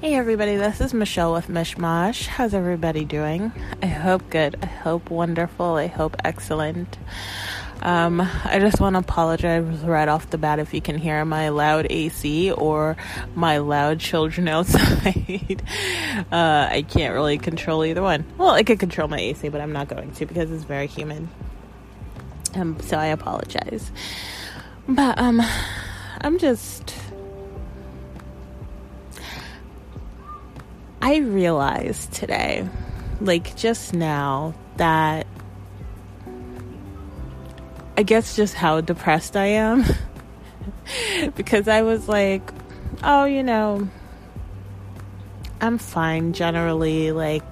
Hey everybody, this is Michelle with Mishmash. How's everybody doing? I hope good. I hope wonderful. I hope excellent. Um, I just want to apologize right off the bat if you can hear my loud AC or my loud children outside. uh, I can't really control either one. Well, I could control my AC, but I'm not going to because it's very humid. Um, so I apologize. But um, I'm just I realized today, like just now, that I guess just how depressed I am. because I was like, oh, you know, I'm fine generally. Like,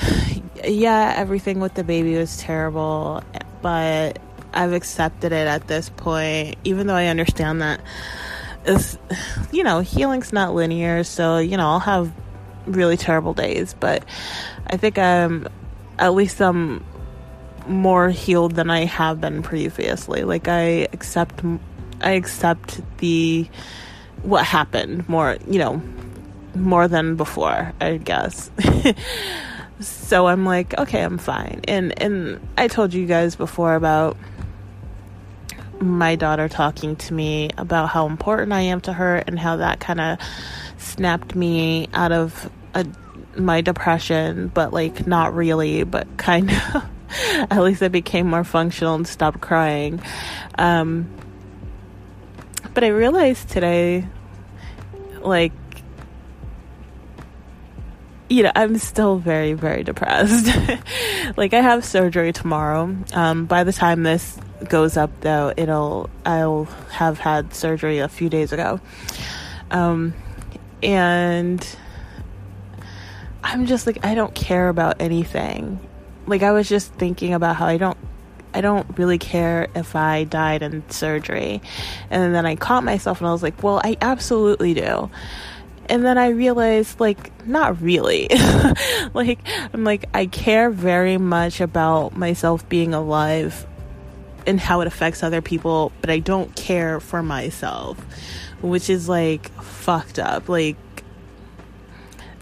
yeah, everything with the baby was terrible, but I've accepted it at this point, even though I understand that is you know healing's not linear so you know i'll have really terrible days but i think i'm at least i'm more healed than i have been previously. Like i accept i accept the what happened more you know more than before i guess. So i'm like okay i'm fine. And and i told you guys before about my daughter talking to me about how important I am to her and how that kind of snapped me out of a, my depression, but like not really, but kind of. At least I became more functional and stopped crying. Um, but I realized today, like, you know, I'm still very, very depressed. like, I have surgery tomorrow. Um, by the time this goes up though it'll i'll have had surgery a few days ago um and i'm just like i don't care about anything like i was just thinking about how i don't I don't really care if I died in surgery. And then I caught myself and I was like, well, I absolutely do. And then I realized, like, not really. like, I'm like, I care very much about myself being alive and how it affects other people, but I don't care for myself, which is like fucked up. Like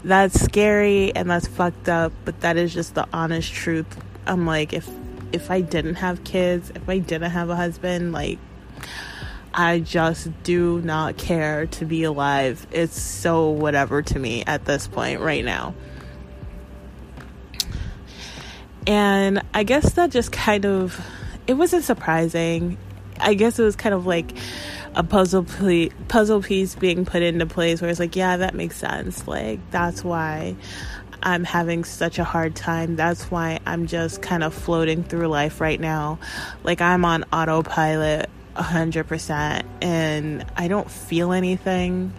that's scary and that's fucked up, but that is just the honest truth. I'm like if if I didn't have kids, if I didn't have a husband, like I just do not care to be alive. It's so whatever to me at this point right now. And I guess that just kind of it wasn't surprising. I guess it was kind of like a puzzle ple- puzzle piece being put into place where it's like, yeah, that makes sense. Like that's why I'm having such a hard time. That's why I'm just kind of floating through life right now. Like I'm on autopilot 100% and I don't feel anything.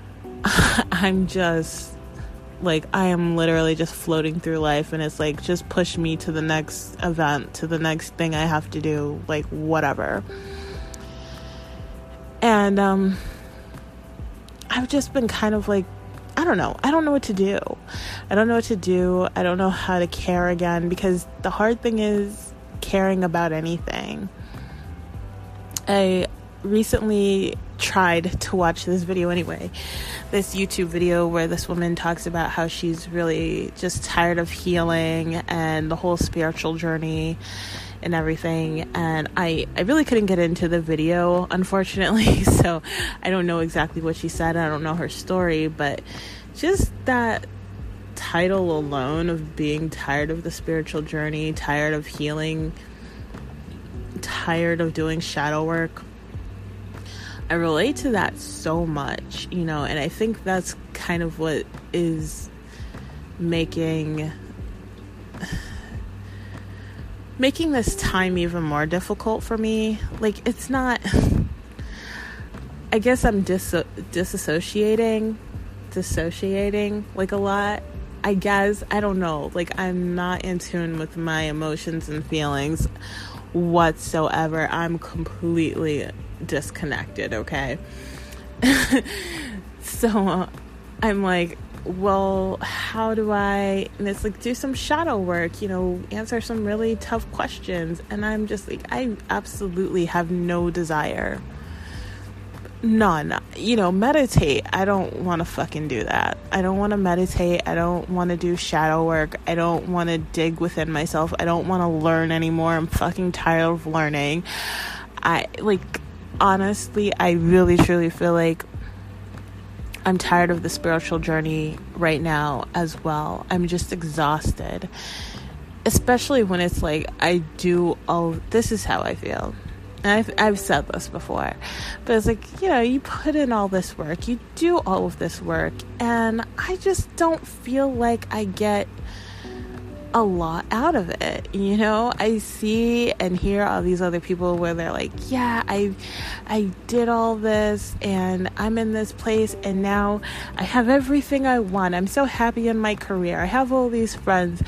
I'm just like I am literally just floating through life and it's like just push me to the next event, to the next thing I have to do, like whatever. And um I've just been kind of like I don't know. I don't know what to do. I don't know what to do. I don't know how to care again because the hard thing is caring about anything. I recently tried to watch this video anyway. This YouTube video where this woman talks about how she's really just tired of healing and the whole spiritual journey and everything. And I, I really couldn't get into the video, unfortunately. So I don't know exactly what she said. I don't know her story, but just that title alone of being tired of the spiritual journey, tired of healing, tired of doing shadow work I relate to that so much, you know, and I think that's kind of what is making making this time even more difficult for me. Like it's not I guess I'm dis- disassociating dissociating like a lot. I guess I don't know. Like I'm not in tune with my emotions and feelings whatsoever. I'm completely disconnected, okay? so I'm like, well, how do I? And it's like, do some shadow work, you know, answer some really tough questions. And I'm just like, I absolutely have no desire. none. You know, meditate. I don't want to fucking do that. I don't want to meditate. I don't want to do shadow work. I don't want to dig within myself. I don't want to learn anymore. I'm fucking tired of learning. I like honestly, I really truly feel like I'm tired of the spiritual journey right now as well. I'm just exhausted. Especially when it's like I do all this is how I feel. And I've, I've said this before, but it's like, you know, you put in all this work, you do all of this work, and I just don't feel like I get a lot out of it. You know, I see and hear all these other people where they're like, "Yeah, I I did all this and I'm in this place and now I have everything I want. I'm so happy in my career. I have all these friends.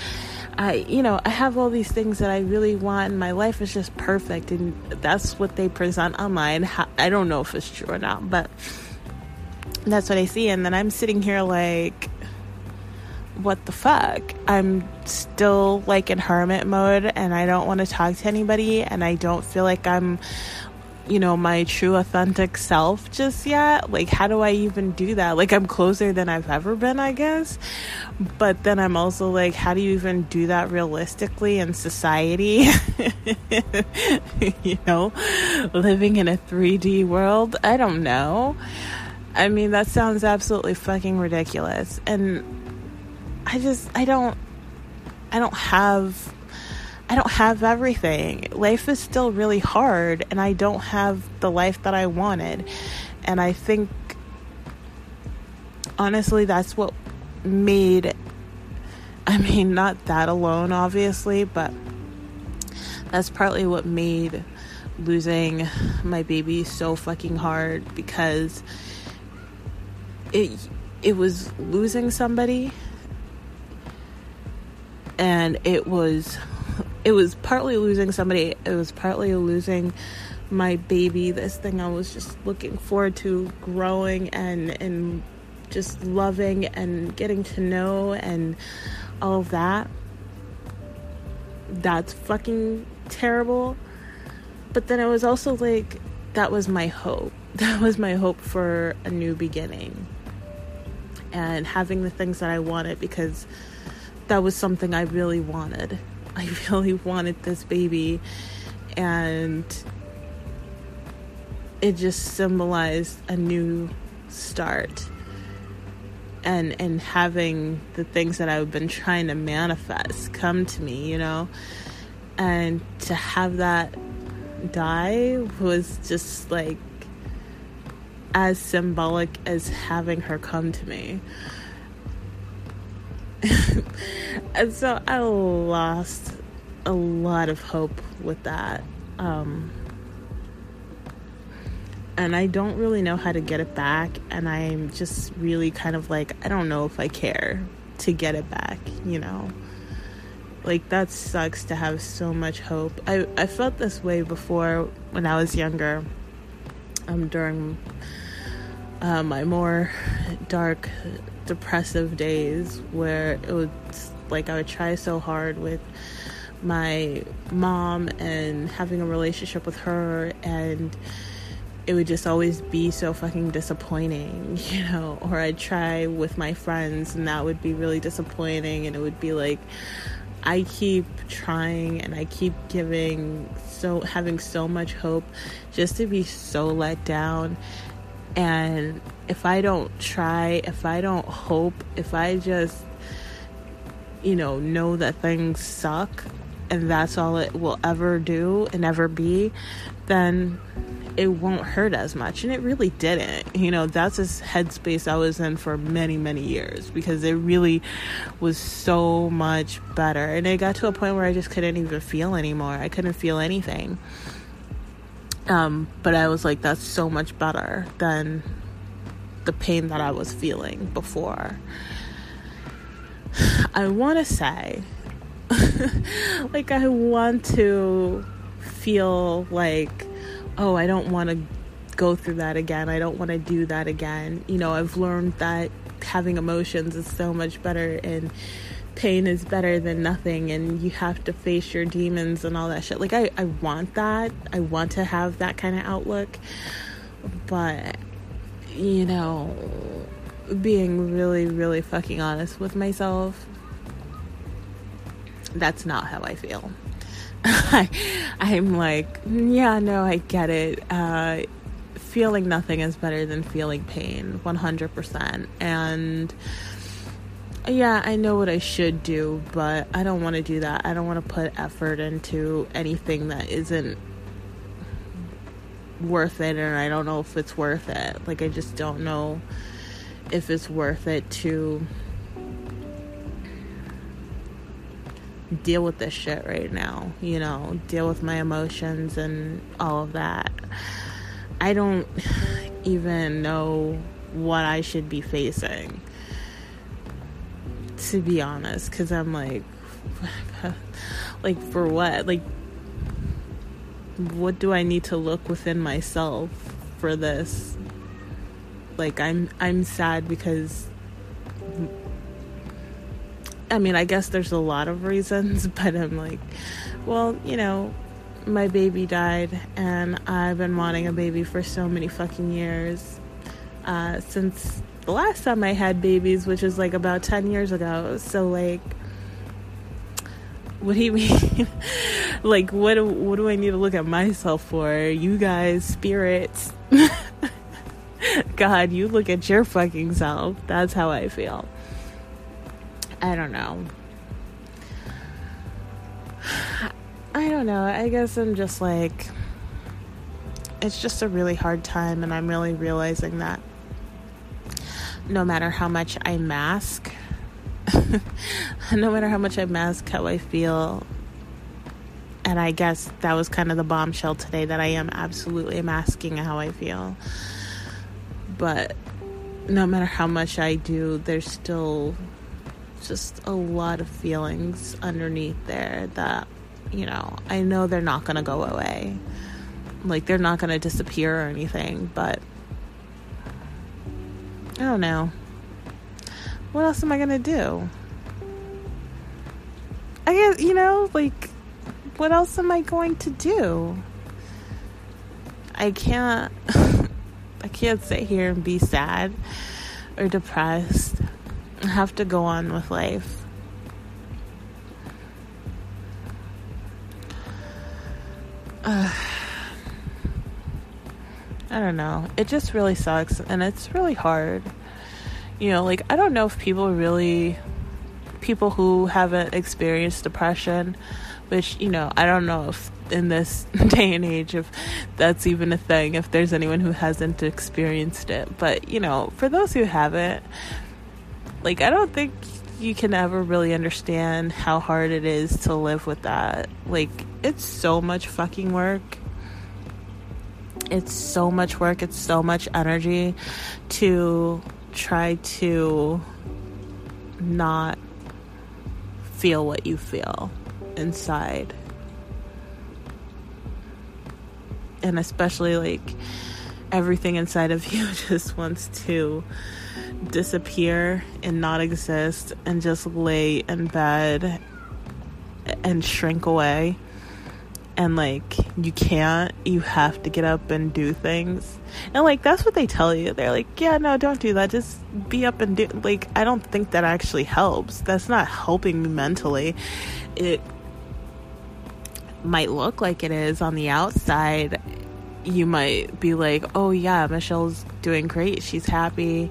I you know, I have all these things that I really want and my life is just perfect." And that's what they present online. I don't know if it's true or not, but that's what I see and then I'm sitting here like what the fuck? I'm still like in hermit mode and I don't want to talk to anybody and I don't feel like I'm you know my true authentic self just yet. Like how do i even do that? Like i'm closer than i've ever been i guess. But then i'm also like how do you even do that realistically in society? You know living in a 3d world? I don't know. I mean that sounds absolutely fucking ridiculous. And I just I don't I don't have I don't have everything. Life is still really hard and I don't have the life that I wanted. And I think honestly that's what made I mean not that alone obviously, but that's partly what made losing my baby so fucking hard because it it was losing somebody and it was it was partly losing somebody it was partly losing my baby this thing i was just looking forward to growing and and just loving and getting to know and all of that. That's fucking terrible. But then it was also like that was my hope. That was my hope for a new beginning. And having the things that i wanted because that was something I really wanted. I really wanted this baby, and it just symbolized a new start and and having the things that I've been trying to manifest come to me, you know. And to have that die was just like as symbolic as having her come to me. And so I lost a lot of hope with that. Um, and I don't really know how to get it back. And I'm just really kind of like, I don't know if I care to get it back, you know? Like, that sucks to have so much hope. I, I felt this way before when I was younger, um, during uh, my more dark depressive days where it was like I would try so hard with my mom and having a relationship with her and it would just always be so fucking disappointing, you know, or I'd try with my friends and that would be really disappointing and it would be like I keep trying and I keep giving so having so much hope just to be so let down and if I don't try, if I don't hope, if I just, you know, know that things suck and that's all it will ever do and ever be, then it won't hurt as much. And it really didn't. You know, that's a headspace I was in for many, many years because it really was so much better. And it got to a point where I just couldn't even feel anymore. I couldn't feel anything. Um, but I was like, that's so much better than the pain that I was feeling before. I want to say, like, I want to feel like, oh, I don't want to go through that again. I don't want to do that again. You know, I've learned that having emotions is so much better and pain is better than nothing and you have to face your demons and all that shit. Like I, I want that. I want to have that kind of outlook. But you know, being really, really fucking honest with myself, that's not how I feel. I'm like, yeah, no, I get it. Uh, feeling nothing is better than feeling pain, 100%. And yeah, I know what I should do, but I don't want to do that. I don't want to put effort into anything that isn't worth it, and I don't know if it's worth it. Like, I just don't know if it's worth it to deal with this shit right now, you know, deal with my emotions and all of that. I don't even know what I should be facing to be honest, because I'm like, like for what? Like, what do I need to look within myself for this? Like, I'm I'm sad because. I mean, I guess there's a lot of reasons, but I'm like, well, you know, my baby died, and I've been wanting a baby for so many fucking years. Uh, since the last time I had babies, which is like about 10 years ago. So, like, what do you mean? like, what what do I need to look at myself for? You guys, spirits. God, you look at your fucking self. That's how I feel. I don't know. I don't know. I guess I'm just like, it's just a really hard time, and I'm really realizing that no matter how much I mask, no matter how much I mask how I feel, and I guess that was kind of the bombshell today that I am absolutely masking how I feel. But no matter how much I do, there's still just a lot of feelings underneath there that, you know, I know they're not going to go away. Like, they're not going to disappear or anything, but I don't know. What else am I gonna do? I guess, you know, like, what else am I going to do? I can't, I can't sit here and be sad or depressed. I have to go on with life. Uh, I don't know. It just really sucks and it's really hard. You know, like I don't know if people really people who haven't experienced depression, which, you know, I don't know if in this day and age if that's even a thing, if there's anyone who hasn't experienced it. But, you know, for those who haven't, like I don't think you can ever really understand how hard it is to live with that. Like it's so much fucking work it's so much work, it's so much energy to try to not feel what you feel inside. And especially like everything inside of you just wants to disappear and not exist and just lay in bed and shrink away and like you can't you have to get up and do things. And like that's what they tell you. They're like yeah no don't do that. Just be up and do like i don't think that actually helps. That's not helping me mentally. It might look like it is on the outside. You might be like oh yeah michelle's doing great. She's happy.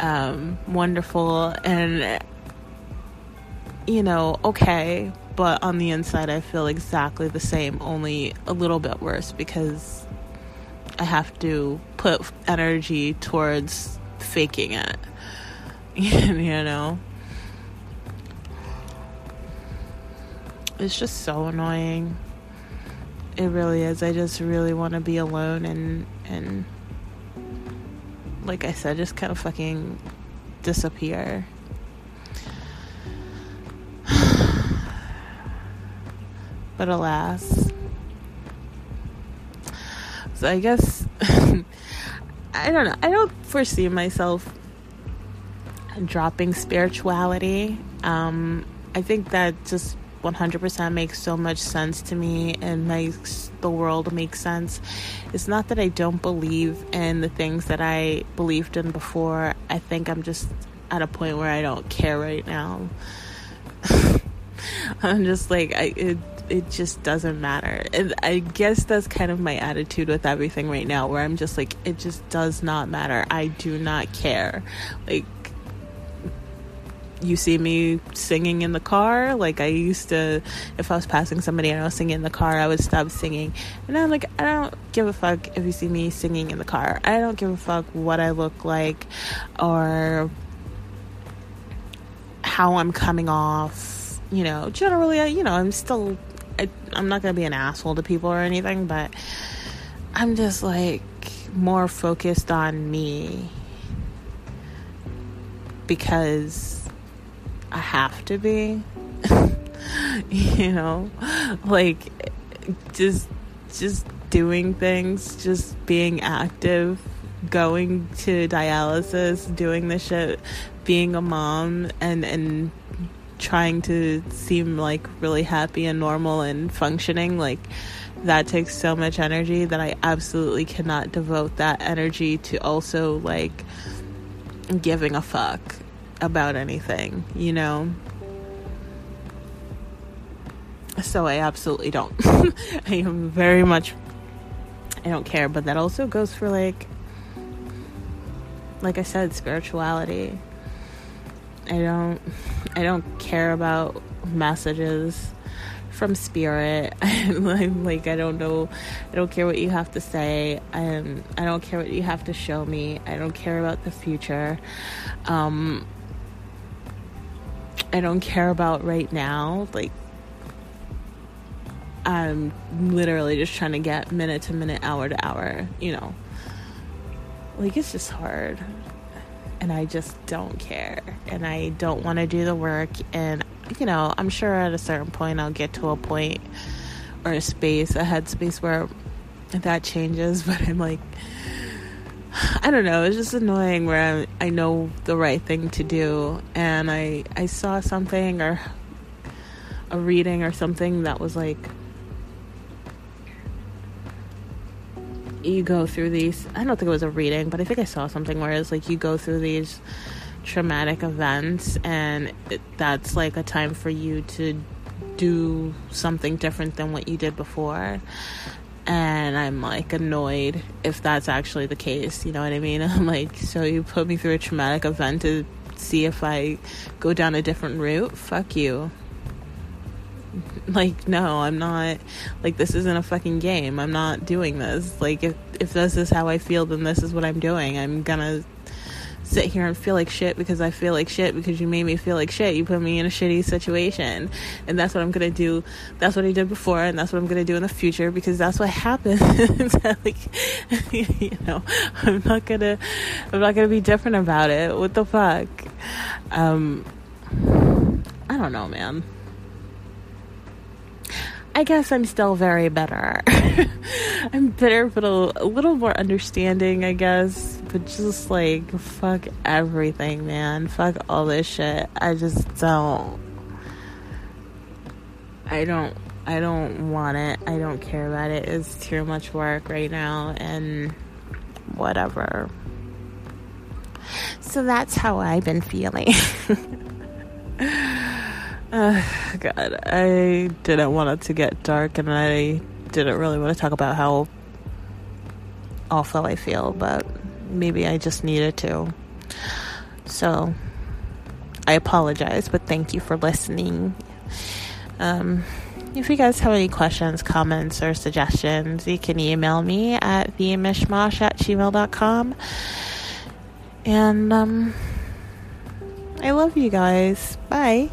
Um wonderful. And you know okay but on the inside, I feel exactly the same, only a little bit worse because I have to put energy towards faking it. you know? It's just so annoying. It really is. I just really want to be alone and and like I said, just kind of fucking disappear. But alas. So I guess I don't know. I don't foresee myself dropping spirituality. Um, I think that just 100% makes so much sense to me and makes the world make sense. It's not that I don't believe in the things that I believed in before. I think I'm just at a point where I don't care right now. I'm just like I it it just doesn't matter. And I guess that's kind of my attitude with everything right now where I'm just like it just does not matter. I do not care. Like you see me singing in the car. Like I used to, if I was passing somebody and I was singing in the car, I would stop singing. And I'm like, I don't give a fuck if you see me singing in the car. I don't give a fuck what I look like or how I'm coming off. You know, generally, you know, I'm still, I, I'm not gonna be an asshole to people or anything, but I'm just like more focused on me because I have to be. you know, like just just doing things, just being active, going to dialysis, doing the shit, being a mom and and trying to seem like really happy and normal and functioning like that takes so much energy that I absolutely cannot devote that energy to also like giving a fuck about anything, you know? So I absolutely don't. I am very much I don't care, but that also goes for like like I said spirituality. I don't I don't care about messages from spirit. like I don't know I don't care what you have to say. Um I don't care what you have to show me. I don't care about the future. Um I don't care about right now. Like, I'm literally just trying to get minute to minute, hour to hour, you know. Like, it's just hard. And I just don't care. And I don't want to do the work. And, you know, I'm sure at a certain point I'll get to a point or a space, a headspace where that changes. But I'm like, I don't know. It's just annoying where I, I know the right thing to do, and I I saw something or a reading or something that was like you go through these. I don't think it was a reading, but I think I saw something where it's like you go through these traumatic events, and it, that's like a time for you to do something different than what you did before and I'm like annoyed if that's actually the case. You know what I mean? I'm like, so you put me through a traumatic event to see if I go down a different route? Fuck you. Like, no, I'm not. Like, this isn't a fucking game. I'm not doing this. Like, if if this is how I feel, then this is what I'm doing. I'm gonna sit here and feel like shit because I feel like shit because you made me feel like shit. You put me in a shitty situation. And that's what I'm going to do. That's what I did before and that's what I'm going to do in the future because that's what happens. like you know, I'm not going to I'm not going to be different about it. What the fuck? Um I don't know, man. I guess I'm still very bitter. I'm bitter, but a, a, little more understanding, I guess. But just like, fuck everything, man. Fuck all this shit. I just don't. I don't. I don't want it. I don't care about it. It's too much work right now, and whatever. So that's how I've been feeling. Uh, God, I didn't want it to get dark, and I didn't really want to talk about how awful I feel, but maybe I just needed to. So, I apologize, but thank you for listening. Um, if you guys have any questions, comments, or suggestions, you can email me at themishmash at gmail.com. And, um, I love you guys. Bye.